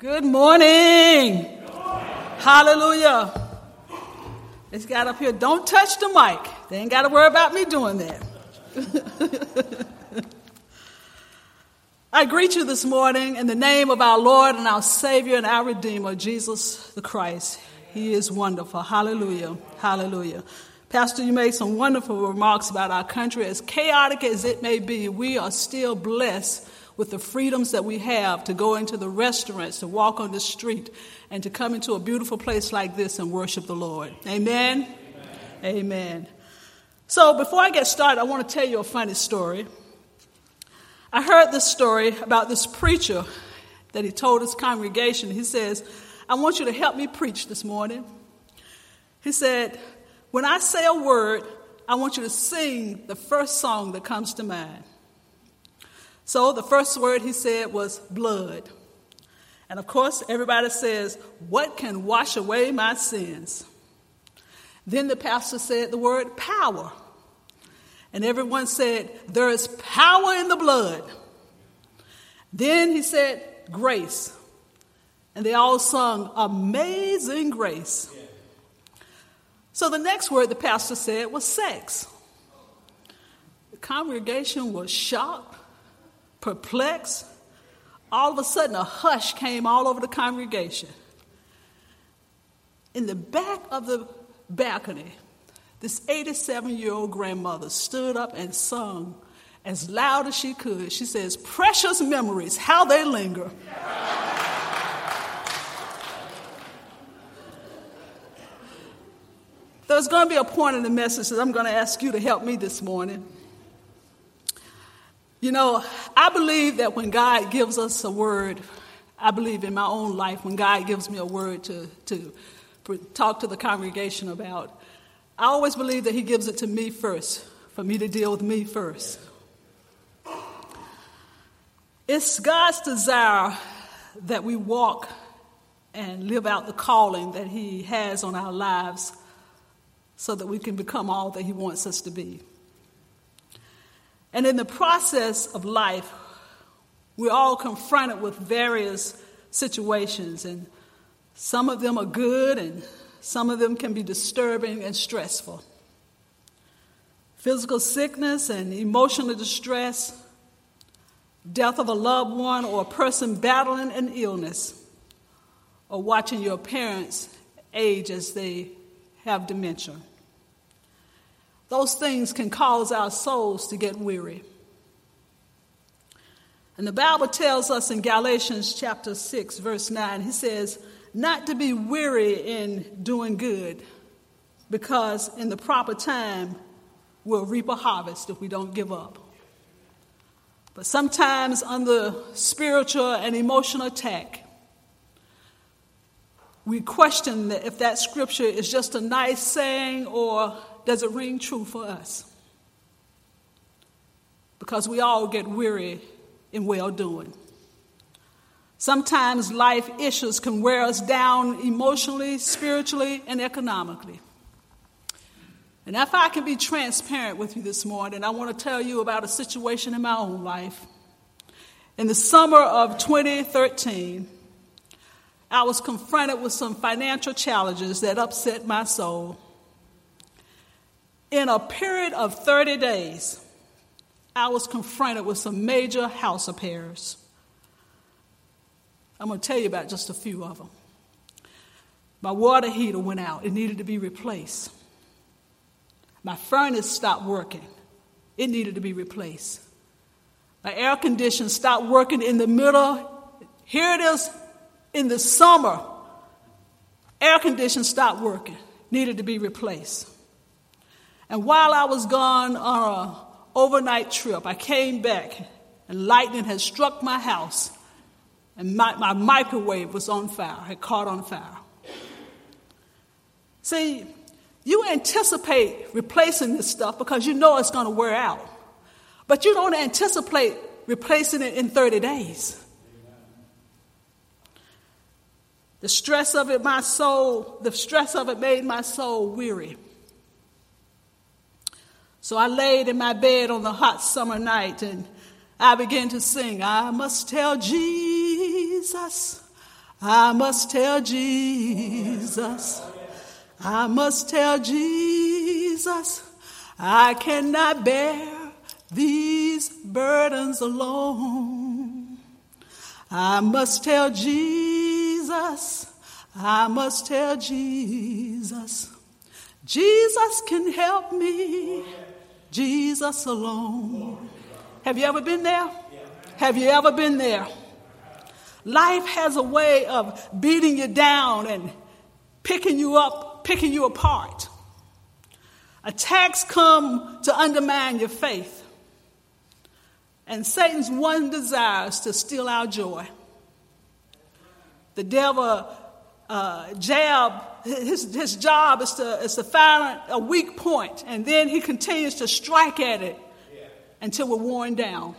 Good morning. Hallelujah. It's got up here, don't touch the mic. They ain't got to worry about me doing that. I greet you this morning in the name of our Lord and our Savior and our Redeemer, Jesus the Christ. He is wonderful. Hallelujah. Hallelujah. Pastor, you made some wonderful remarks about our country. As chaotic as it may be, we are still blessed with the freedoms that we have to go into the restaurants, to walk on the street, and to come into a beautiful place like this and worship the Lord. Amen? Amen. Amen. So, before I get started, I want to tell you a funny story. I heard this story about this preacher that he told his congregation. He says, I want you to help me preach this morning. He said, When I say a word, I want you to sing the first song that comes to mind. So the first word he said was blood. And of course, everybody says, What can wash away my sins? Then the pastor said the word power. And everyone said, There is power in the blood. Then he said, Grace. And they all sung, Amazing Grace. So the next word the pastor said was sex. The congregation was shocked perplexed, all of a sudden a hush came all over the congregation. In the back of the balcony, this 87 year old grandmother stood up and sung as loud as she could. She says, Precious memories, how they linger. There's going to be a point in the message that I'm going to ask you to help me this morning. You know, I believe that when God gives us a word, I believe in my own life, when God gives me a word to, to talk to the congregation about, I always believe that He gives it to me first, for me to deal with me first. It's God's desire that we walk and live out the calling that He has on our lives so that we can become all that He wants us to be. And in the process of life, we're all confronted with various situations, and some of them are good, and some of them can be disturbing and stressful. Physical sickness and emotional distress, death of a loved one or a person battling an illness, or watching your parents age as they have dementia. Those things can cause our souls to get weary. And the Bible tells us in Galatians chapter 6, verse 9, he says, not to be weary in doing good, because in the proper time we'll reap a harvest if we don't give up. But sometimes, under spiritual and emotional attack, we question if that scripture is just a nice saying or does it ring true for us? Because we all get weary in well doing. Sometimes life issues can wear us down emotionally, spiritually, and economically. And if I can be transparent with you this morning, I want to tell you about a situation in my own life. In the summer of 2013, I was confronted with some financial challenges that upset my soul. In a period of 30 days, I was confronted with some major house repairs. I'm going to tell you about just a few of them. My water heater went out, it needed to be replaced. My furnace stopped working, it needed to be replaced. My air conditioner stopped working in the middle. Here it is in the summer. Air conditioner stopped working, needed to be replaced. And while I was gone on an overnight trip, I came back and lightning had struck my house and my, my microwave was on fire, had caught on fire. See, you anticipate replacing this stuff because you know it's going to wear out. But you don't anticipate replacing it in 30 days. The stress of it, my soul, the stress of it made my soul weary. So I laid in my bed on the hot summer night and I began to sing, I must tell Jesus I must tell Jesus. I must tell Jesus. I cannot bear these burdens alone. I must tell Jesus. I must tell Jesus. Jesus can help me. Jesus alone. Have you ever been there? Have you ever been there? Life has a way of beating you down and picking you up, picking you apart. Attacks come to undermine your faith. And Satan's one desire is to steal our joy. The devil uh, jab, his, his job is to, is to find a weak point, and then he continues to strike at it until we're worn down.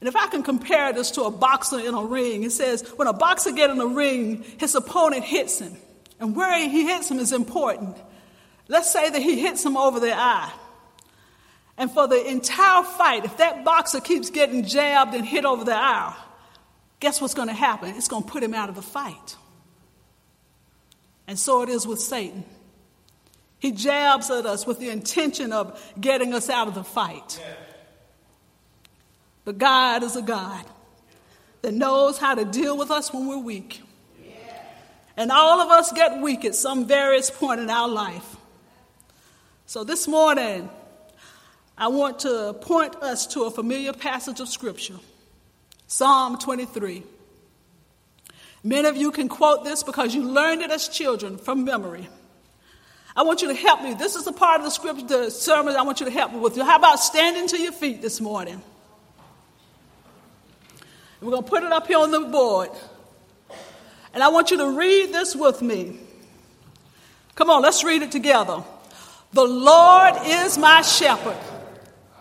And if I can compare this to a boxer in a ring, it says when a boxer gets in a ring, his opponent hits him. And where he hits him is important. Let's say that he hits him over the eye. And for the entire fight, if that boxer keeps getting jabbed and hit over the eye, guess what's going to happen? It's going to put him out of the fight. And so it is with Satan. He jabs at us with the intention of getting us out of the fight. But God is a God that knows how to deal with us when we're weak. And all of us get weak at some various point in our life. So this morning, I want to point us to a familiar passage of Scripture Psalm 23. Many of you can quote this because you learned it as children from memory. I want you to help me. This is a part of the scripture, the sermon I want you to help me with. How about standing to your feet this morning? We're going to put it up here on the board. And I want you to read this with me. Come on, let's read it together. The Lord is my shepherd,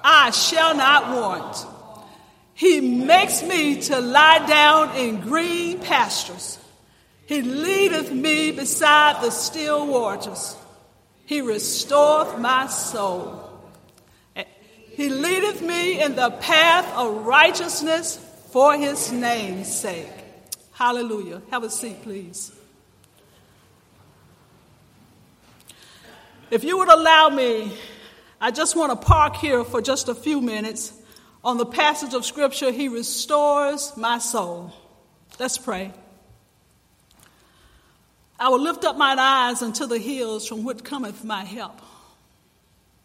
I shall not want. He makes me to lie down in green pastures. He leadeth me beside the still waters. He restoreth my soul. He leadeth me in the path of righteousness for his name's sake. Hallelujah. Have a seat, please. If you would allow me, I just want to park here for just a few minutes on the passage of Scripture, He restores my soul. Let's pray. I will lift up mine eyes unto the hills from which cometh my help.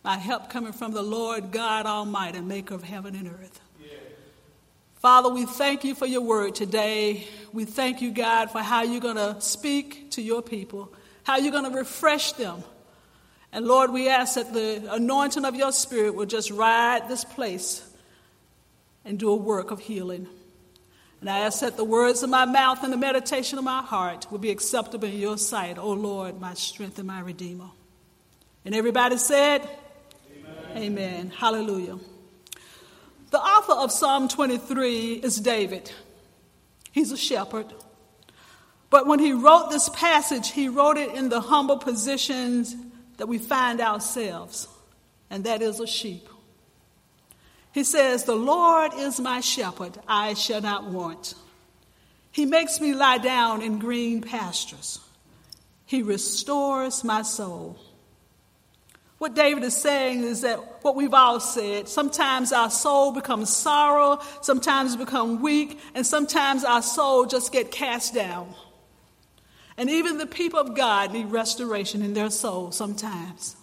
My help coming from the Lord God Almighty, maker of heaven and earth. Father, we thank you for your word today. We thank you, God, for how you're going to speak to your people, how you're going to refresh them. And Lord, we ask that the anointing of your spirit will just ride this place and do a work of healing. And I ask that the words of my mouth and the meditation of my heart will be acceptable in your sight, O Lord, my strength and my redeemer. And everybody said, Amen. Amen. Hallelujah. The author of Psalm 23 is David. He's a shepherd. But when he wrote this passage, he wrote it in the humble positions that we find ourselves, and that is a sheep. He says, The Lord is my shepherd, I shall not want. He makes me lie down in green pastures. He restores my soul. What David is saying is that what we've all said, sometimes our soul becomes sorrow, sometimes become weak, and sometimes our soul just get cast down. And even the people of God need restoration in their soul sometimes.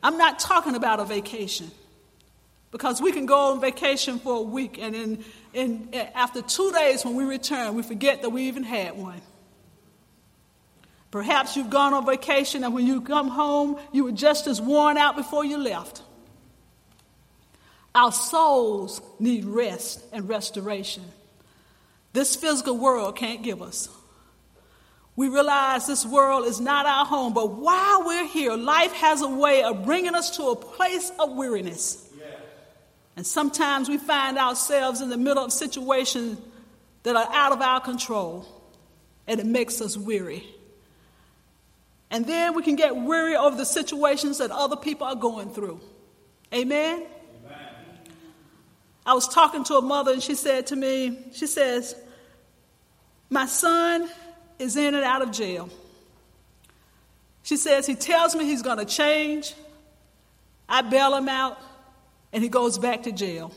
I'm not talking about a vacation. Because we can go on vacation for a week and in, in, after two days when we return, we forget that we even had one. Perhaps you've gone on vacation and when you come home, you were just as worn out before you left. Our souls need rest and restoration. This physical world can't give us. We realize this world is not our home, but while we're here, life has a way of bringing us to a place of weariness. And sometimes we find ourselves in the middle of situations that are out of our control, and it makes us weary. And then we can get weary over the situations that other people are going through. Amen? Amen? I was talking to a mother, and she said to me, she says, My son is in and out of jail. She says, He tells me he's going to change. I bail him out, and he goes back to jail.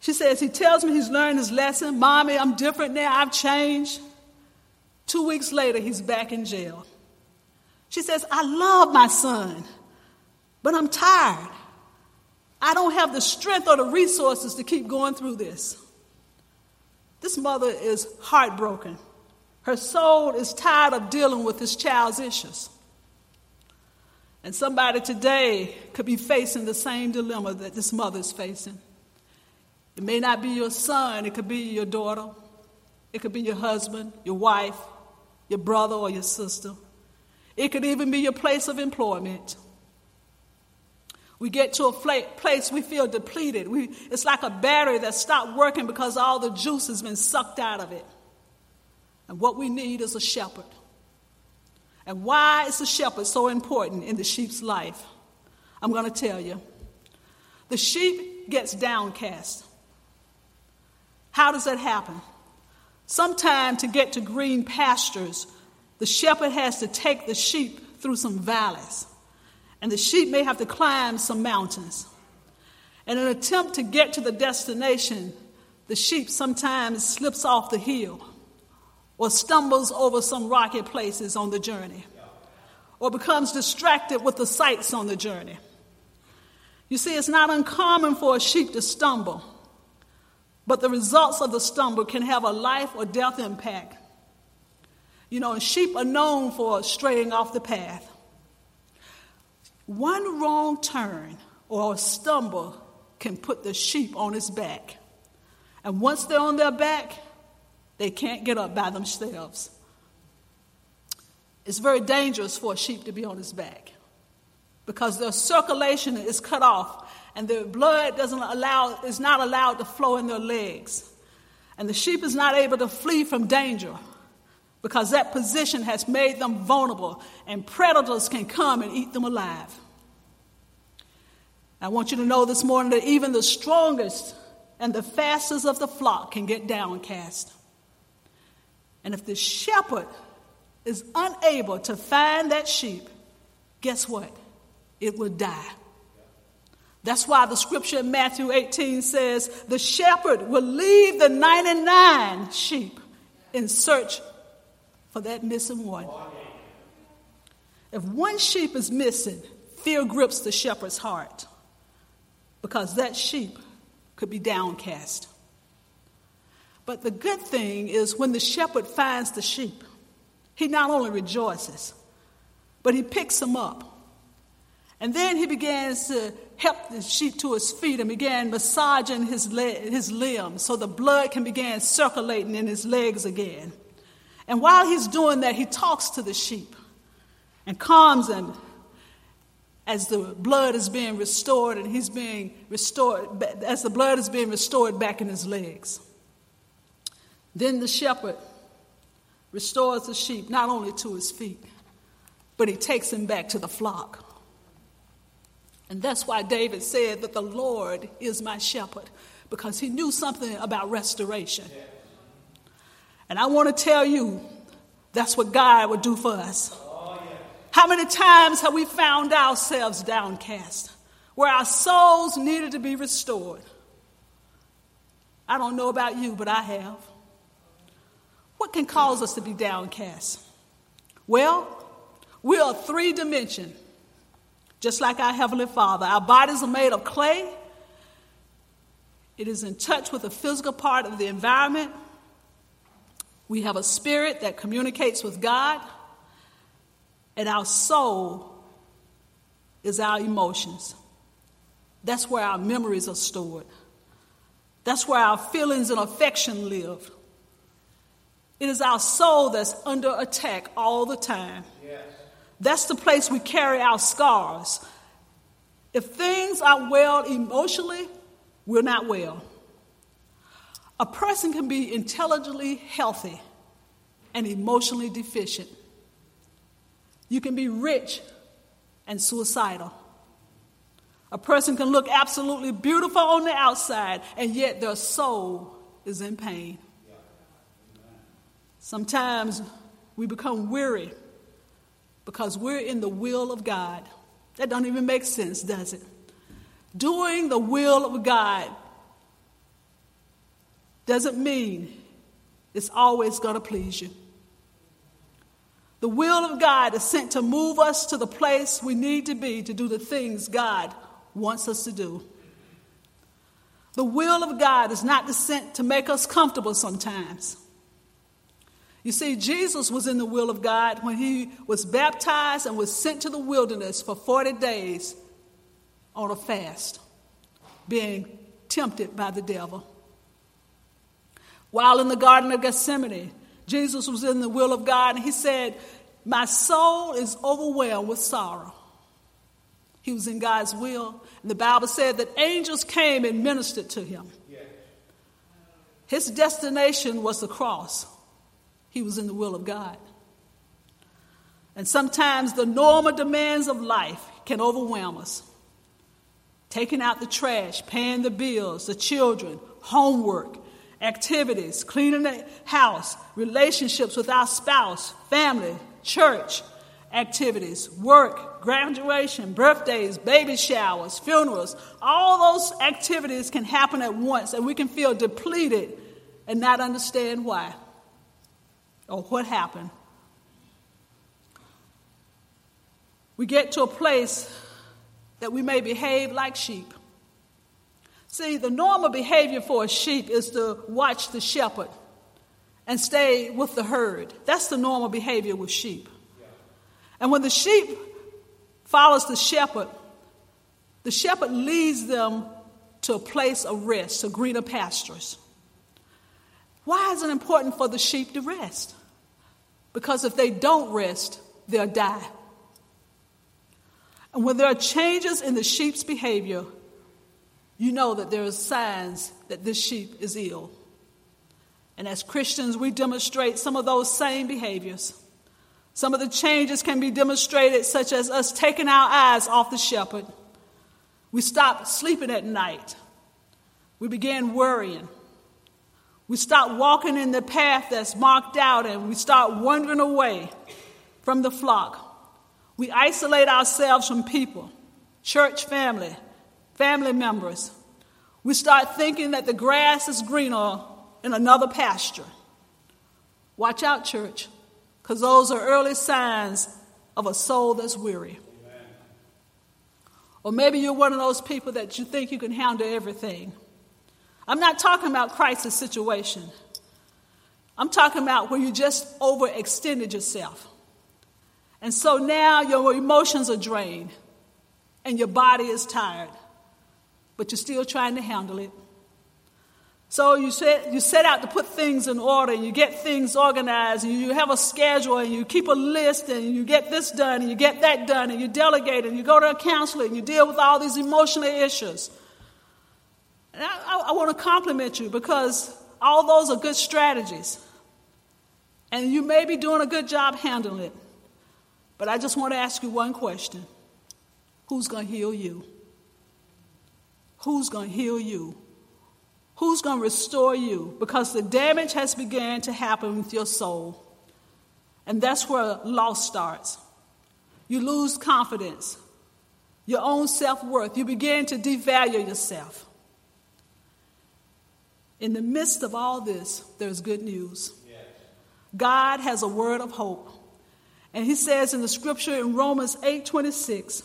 She says, He tells me he's learned his lesson. Mommy, I'm different now. I've changed. Two weeks later, he's back in jail. She says, I love my son, but I'm tired. I don't have the strength or the resources to keep going through this. This mother is heartbroken. Her soul is tired of dealing with this child's issues. And somebody today could be facing the same dilemma that this mother is facing. It may not be your son, it could be your daughter, it could be your husband, your wife, your brother, or your sister. It could even be your place of employment. We get to a place we feel depleted. We, it's like a battery that stopped working because all the juice has been sucked out of it. And what we need is a shepherd. And why is the shepherd so important in the sheep's life? I'm going to tell you. The sheep gets downcast. How does that happen? Sometime to get to green pastures, the shepherd has to take the sheep through some valleys, and the sheep may have to climb some mountains. In an attempt to get to the destination, the sheep sometimes slips off the hill or stumbles over some rocky places on the journey or becomes distracted with the sights on the journey. You see, it's not uncommon for a sheep to stumble, but the results of the stumble can have a life or death impact you know, sheep are known for straying off the path. One wrong turn or a stumble can put the sheep on its back. And once they're on their back, they can't get up by themselves. It's very dangerous for a sheep to be on its back because their circulation is cut off and their blood doesn't allow, is not allowed to flow in their legs. And the sheep is not able to flee from danger because that position has made them vulnerable and predators can come and eat them alive. I want you to know this morning that even the strongest and the fastest of the flock can get downcast. And if the shepherd is unable to find that sheep, guess what? It will die. That's why the scripture in Matthew 18 says, The shepherd will leave the 99 sheep in search for that missing one. If one sheep is missing, fear grips the shepherd's heart because that sheep could be downcast. But the good thing is when the shepherd finds the sheep, he not only rejoices, but he picks them up. And then he begins to help the sheep to his feet and began massaging his, his limbs so the blood can begin circulating in his legs again. And while he's doing that, he talks to the sheep and calms them as the blood is being restored and he's being restored, as the blood is being restored back in his legs. Then the shepherd restores the sheep not only to his feet, but he takes him back to the flock. And that's why David said that the Lord is my shepherd, because he knew something about restoration. And I want to tell you, that's what God would do for us. How many times have we found ourselves downcast where our souls needed to be restored? I don't know about you, but I have. What can cause us to be downcast? Well, we are three dimension, just like our Heavenly Father. Our bodies are made of clay, it is in touch with the physical part of the environment. We have a spirit that communicates with God, and our soul is our emotions. That's where our memories are stored. That's where our feelings and affection live. It is our soul that's under attack all the time. Yes. That's the place we carry our scars. If things are well emotionally, we're not well. A person can be intelligently healthy and emotionally deficient. You can be rich and suicidal. A person can look absolutely beautiful on the outside, and yet their soul is in pain. Sometimes we become weary because we're in the will of God. That don't even make sense, does it? Doing the will of God doesn't mean it's always going to please you. The will of God is sent to move us to the place we need to be to do the things God wants us to do. The will of God is not sent to make us comfortable sometimes. You see, Jesus was in the will of God when he was baptized and was sent to the wilderness for 40 days on a fast, being tempted by the devil. While in the Garden of Gethsemane, Jesus was in the will of God and he said, My soul is overwhelmed with sorrow. He was in God's will. And the Bible said that angels came and ministered to him. His destination was the cross. He was in the will of God. And sometimes the normal demands of life can overwhelm us. Taking out the trash, paying the bills, the children, homework, activities, cleaning the house, relationships with our spouse, family, church activities, work, graduation, birthdays, baby showers, funerals. All those activities can happen at once, and we can feel depleted and not understand why or what happened. We get to a place that we may behave like sheep. See, the normal behavior for a sheep is to watch the shepherd and stay with the herd. That's the normal behavior with sheep. And when the sheep follows the shepherd, the shepherd leads them to a place of rest, to greener pastures. Why is it important for the sheep to rest? Because if they don't rest, they'll die. And when there are changes in the sheep's behavior, you know that there are signs that this sheep is ill. And as Christians, we demonstrate some of those same behaviors. Some of the changes can be demonstrated, such as us taking our eyes off the shepherd. We stop sleeping at night. We begin worrying. We stop walking in the path that's marked out and we start wandering away from the flock. We isolate ourselves from people, church family, family members. We start thinking that the grass is greener in another pasture. Watch out, church, because those are early signs of a soul that's weary. Amen. Or maybe you're one of those people that you think you can handle everything. I'm not talking about crisis situation. I'm talking about where you just overextended yourself. And so now your emotions are drained and your body is tired but you're still trying to handle it. So you set, you set out to put things in order, and you get things organized, and you have a schedule, and you keep a list, and you get this done, and you get that done, and you delegate, and you go to a counselor, and you deal with all these emotional issues. And I, I, want to compliment you because all those are good strategies. And you may be doing a good job handling it. But I just want to ask you one question Who's going to heal you? Who's going to heal you? Who's going to restore you? Because the damage has begun to happen with your soul. And that's where loss starts. You lose confidence, your own self worth. You begin to devalue yourself. In the midst of all this, there's good news. God has a word of hope. And he says in the scripture in Romans 8 26,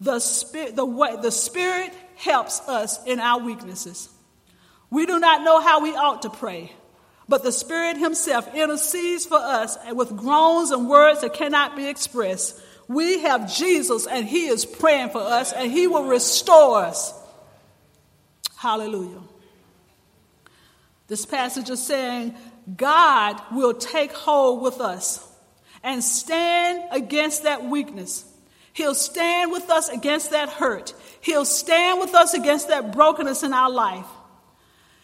the spirit, the, way, the spirit helps us in our weaknesses. We do not know how we ought to pray, but the Spirit Himself intercedes for us with groans and words that cannot be expressed. We have Jesus, and He is praying for us, and He will restore us. Hallelujah. This passage is saying God will take hold with us and stand against that weakness He'll stand with us against that hurt. He'll stand with us against that brokenness in our life.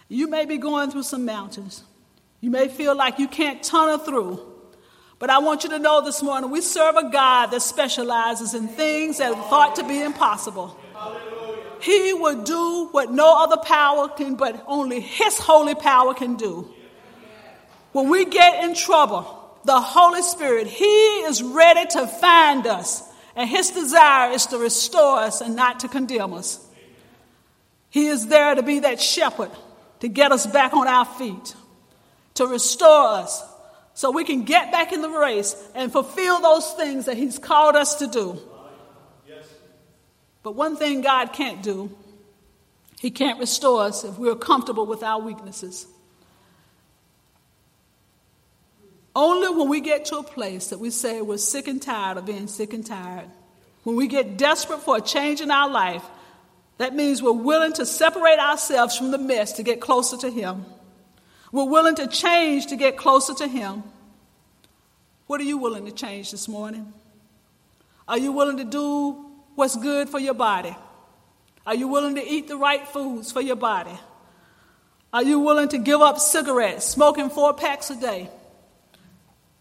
You may be going through some mountains. You may feel like you can't tunnel through. But I want you to know this morning we serve a God that specializes in things that are thought to be impossible. He will do what no other power can, but only His holy power can do. when we get in trouble, the Holy Spirit, He is ready to find us. And His desire is to restore us and not to condemn us. He is there to be that shepherd, to get us back on our feet, to restore us, so we can get back in the race and fulfill those things that He's called us to do. But one thing God can't do, He can't restore us if we're comfortable with our weaknesses. Only when we get to a place that we say we're sick and tired of being sick and tired, when we get desperate for a change in our life, that means we're willing to separate ourselves from the mess to get closer to Him. We're willing to change to get closer to Him. What are you willing to change this morning? Are you willing to do what's good for your body? Are you willing to eat the right foods for your body? Are you willing to give up cigarettes, smoking four packs a day?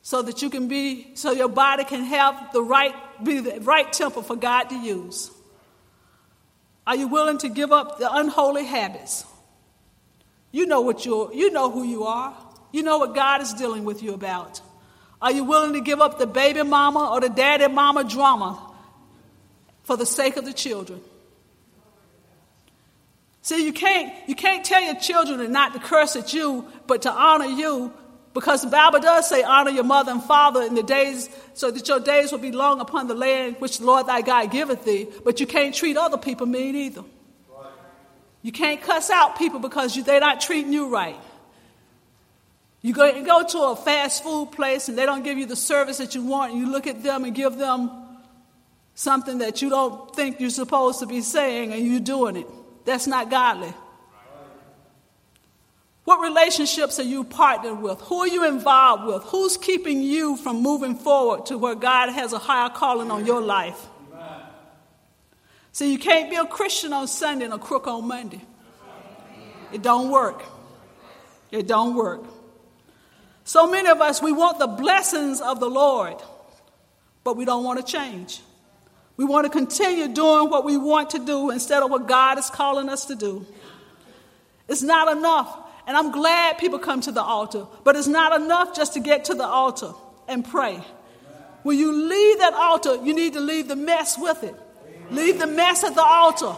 so that you can be, so your body can have the right, be the right temple for God to use? Are you willing to give up the unholy habits? You know what you're, you know who you are. You know what God is dealing with you about. Are you willing to give up the baby mama or the daddy mama drama for the sake of the children? See, you can't, you can't tell your children not to curse at you, but to honor you because the Bible does say, honor your mother and father in the days, so that your days will be long upon the land which the Lord thy God giveth thee. But you can't treat other people mean either. You can't cuss out people because you, they're not treating you right. You go, you go to a fast food place and they don't give you the service that you want, and you look at them and give them something that you don't think you're supposed to be saying, and you're doing it. That's not godly. What relationships are you partnered with? Who are you involved with? Who's keeping you from moving forward to where God has a higher calling on your life? Amen. See, you can't be a Christian on Sunday and a crook on Monday. It don't work. It don't work. So many of us, we want the blessings of the Lord, but we don't want to change. We want to continue doing what we want to do instead of what God is calling us to do. It's not enough and I'm glad people come to the altar, but it's not enough just to get to the altar and pray. When you leave that altar, you need to leave the mess with it. Leave the mess at the altar.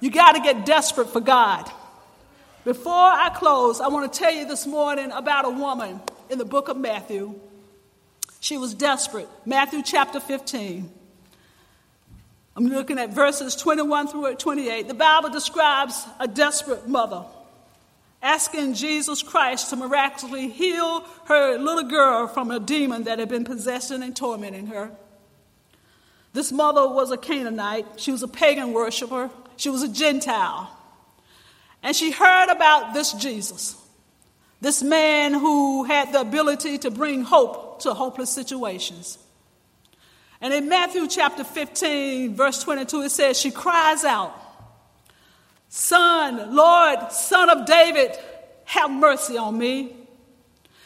You got to get desperate for God. Before I close, I want to tell you this morning about a woman in the book of Matthew. She was desperate. Matthew chapter 15. I'm looking at verses 21 through 28. The Bible describes a desperate mother asking Jesus Christ to miraculously heal her little girl from a demon that had been possessing and tormenting her. This mother was a Canaanite. She was a pagan worshiper. She was a Gentile. And she heard about this Jesus, this man who had the ability to bring hope to hopeless situations. And in Matthew chapter 15, verse 22, it says, She cries out, Son, Lord, Son of David, have mercy on me.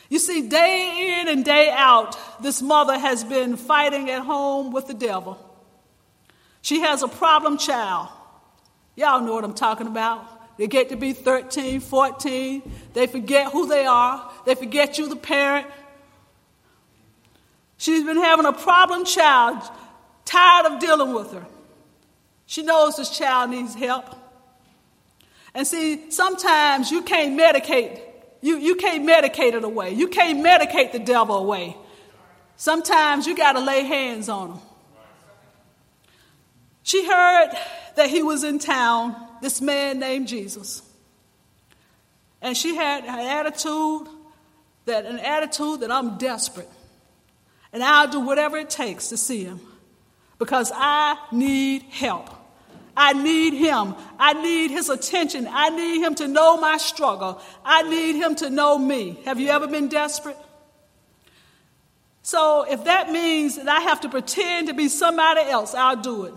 You see, day in and day out, this mother has been fighting at home with the devil. She has a problem child. Y'all know what I'm talking about. They get to be 13, 14. They forget who they are. They forget you, the parent. She's been having a problem child, tired of dealing with her. She knows this child needs help. And see, sometimes you can't medicate. You, you can't medicate it away. You can't medicate the devil away. Sometimes you got to lay hands on him. She heard that he was in town, this man named Jesus. And she had an attitude that an attitude that I'm desperate. And I'll do whatever it takes to see him because I need help. I need him. I need his attention. I need him to know my struggle. I need him to know me. Have you ever been desperate? So, if that means that I have to pretend to be somebody else, I'll do it.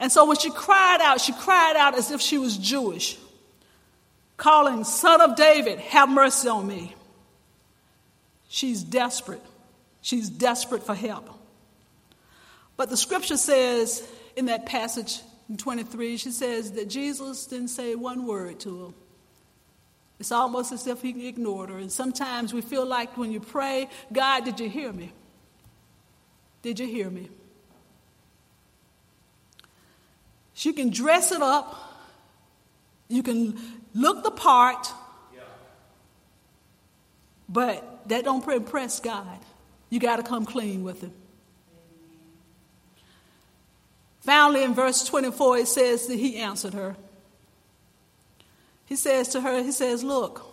And so, when she cried out, she cried out as if she was Jewish, calling, Son of David, have mercy on me. She's desperate. She's desperate for help. But the scripture says in that passage in 23, she says that Jesus didn't say one word to her. It's almost as if he ignored her. And sometimes we feel like when you pray, God, did you hear me? Did you hear me? She can dress it up. You can look the part. But that don't impress God. You got to come clean with him. Finally, in verse 24, it says that he answered her. He says to her, He says, Look,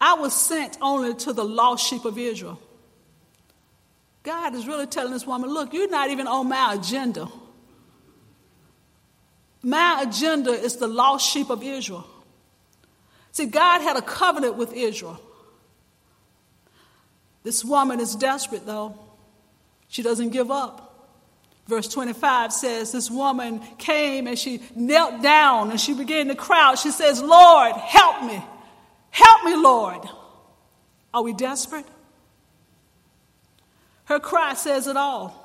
I was sent only to the lost sheep of Israel. God is really telling this woman, Look, you're not even on my agenda. My agenda is the lost sheep of Israel. See, God had a covenant with Israel. This woman is desperate, though. She doesn't give up. Verse 25 says, This woman came and she knelt down and she began to cry. She says, Lord, help me. Help me, Lord. Are we desperate? Her cry says it all.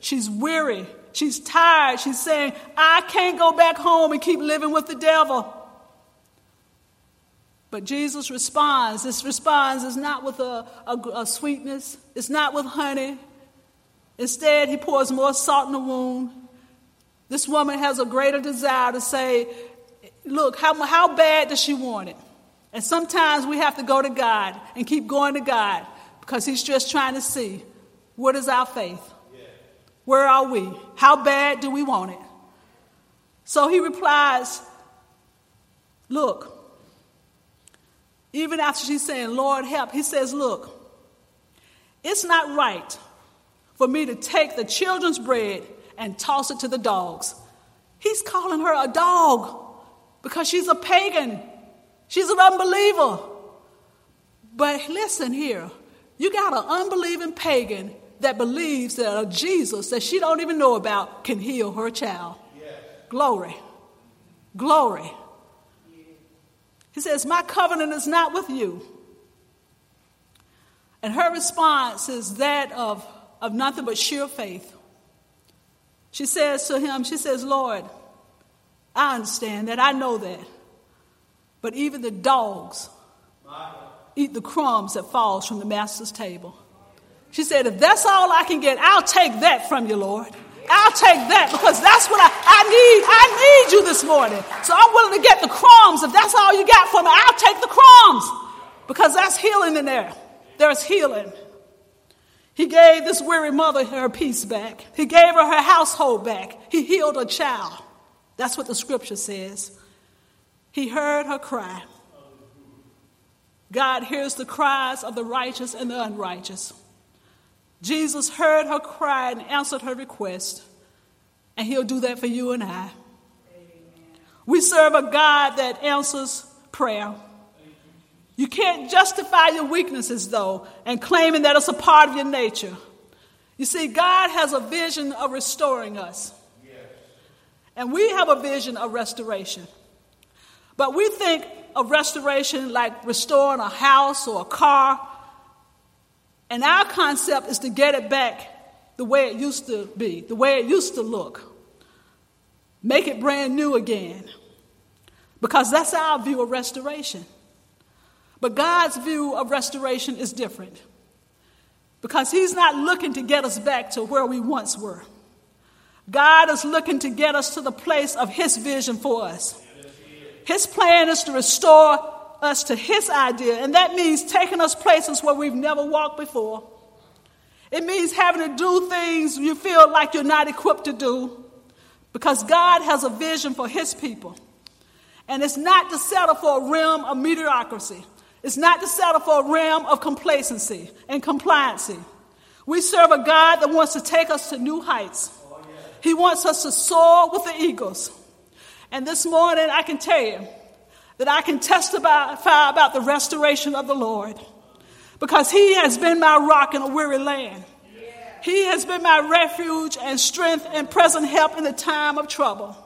She's weary. She's tired. She's saying, I can't go back home and keep living with the devil. But Jesus responds. This response is not with a, a, a sweetness, it's not with honey. Instead, he pours more salt in the wound. This woman has a greater desire to say, Look, how, how bad does she want it? And sometimes we have to go to God and keep going to God because He's just trying to see what is our faith? Where are we? How bad do we want it? So he replies, Look, even after she's saying, Lord, help, he says, Look, it's not right for me to take the children's bread and toss it to the dogs. He's calling her a dog because she's a pagan, she's an unbeliever. But listen here, you got an unbelieving pagan that believes that a Jesus that she don't even know about can heal her child. Yes. Glory. Glory. He says, My covenant is not with you. And her response is that of, of nothing but sheer faith. She says to him, She says, Lord, I understand that. I know that. But even the dogs eat the crumbs that falls from the master's table. She said, If that's all I can get, I'll take that from you, Lord. I'll take that because that's what I, I need. I need you this morning. So I'm willing to get the crumbs. If that's all you got for me, I'll take the crumbs because that's healing in there. There's healing. He gave this weary mother her peace back. He gave her her household back. He healed her child. That's what the scripture says. He heard her cry. God hears the cries of the righteous and the unrighteous. Jesus heard her cry and answered her request, and he'll do that for you and I. We serve a God that answers prayer. You can't justify your weaknesses, though, and claiming that it's a part of your nature. You see, God has a vision of restoring us. And we have a vision of restoration. But we think of restoration like restoring a house or a car and our concept is to get it back the way it used to be, the way it used to look. Make it brand new again. Because that's our view of restoration. But God's view of restoration is different. Because He's not looking to get us back to where we once were. God is looking to get us to the place of His vision for us. His plan is to restore us to His idea, and that means taking us places where we've never walked before. It means having to do things you feel like you're not equipped to do because God has a vision for His people. And it's not to settle for a realm of mediocrity. It's not to settle for a realm of complacency and compliancy. We serve a God that wants to take us to new heights. He wants us to soar with the eagles. And this morning, I can tell you, that I can testify about the restoration of the Lord because He has been my rock in a weary land. He has been my refuge and strength and present help in the time of trouble.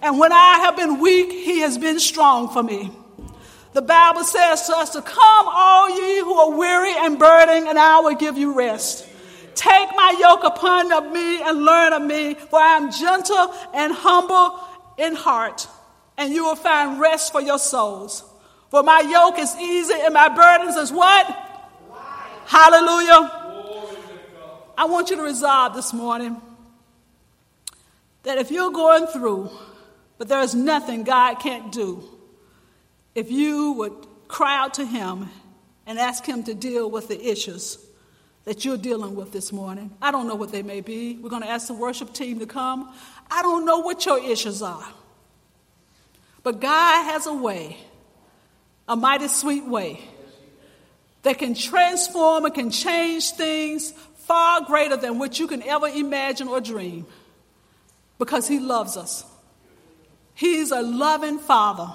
And when I have been weak, He has been strong for me. The Bible says to us to come, all ye who are weary and burdened, and I will give you rest. Take my yoke upon me and learn of me, for I am gentle and humble in heart and you will find rest for your souls. For my yoke is easy and my burdens is what? Hallelujah. I want you to resolve this morning that if you're going through, but there is nothing God can't do, if you would cry out to Him and ask Him to deal with the issues that you're dealing with this morning. I don't know what they may be. We're going to ask the worship team to come. I don't know what your issues are. But God has a way, a mighty sweet way, that can transform and can change things far greater than what you can ever imagine or dream because He loves us. He's a loving Father.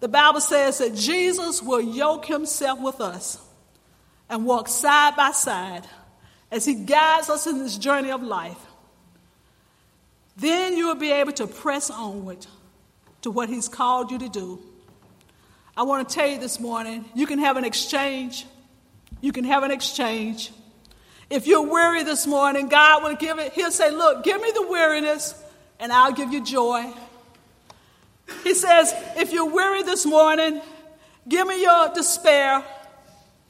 The Bible says that Jesus will yoke Himself with us and walk side by side as He guides us in this journey of life. Then you will be able to press onward to what He's called you to do. I want to tell you this morning you can have an exchange. You can have an exchange. If you're weary this morning, God will give it, He'll say, Look, give me the weariness, and I'll give you joy. He says, If you're weary this morning, give me your despair,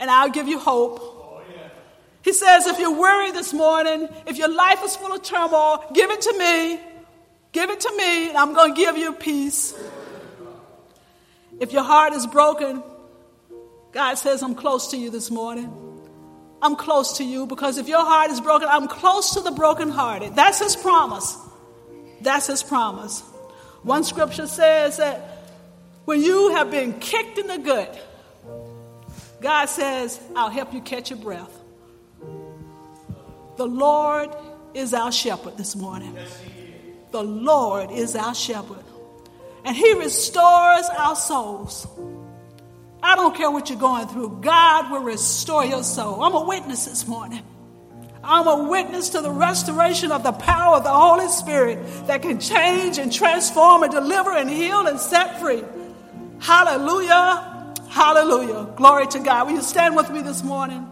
and I'll give you hope. He says, If you're weary this morning, if your life is full of turmoil, give it to me. Give it to me, and I'm going to give you peace. If your heart is broken, God says, I'm close to you this morning. I'm close to you because if your heart is broken, I'm close to the brokenhearted. That's His promise. That's His promise. One scripture says that when you have been kicked in the gut, God says, I'll help you catch your breath. The Lord is our shepherd this morning. The Lord is our shepherd. And He restores our souls. I don't care what you're going through, God will restore your soul. I'm a witness this morning. I'm a witness to the restoration of the power of the Holy Spirit that can change and transform and deliver and heal and set free. Hallelujah. Hallelujah. Glory to God. Will you stand with me this morning?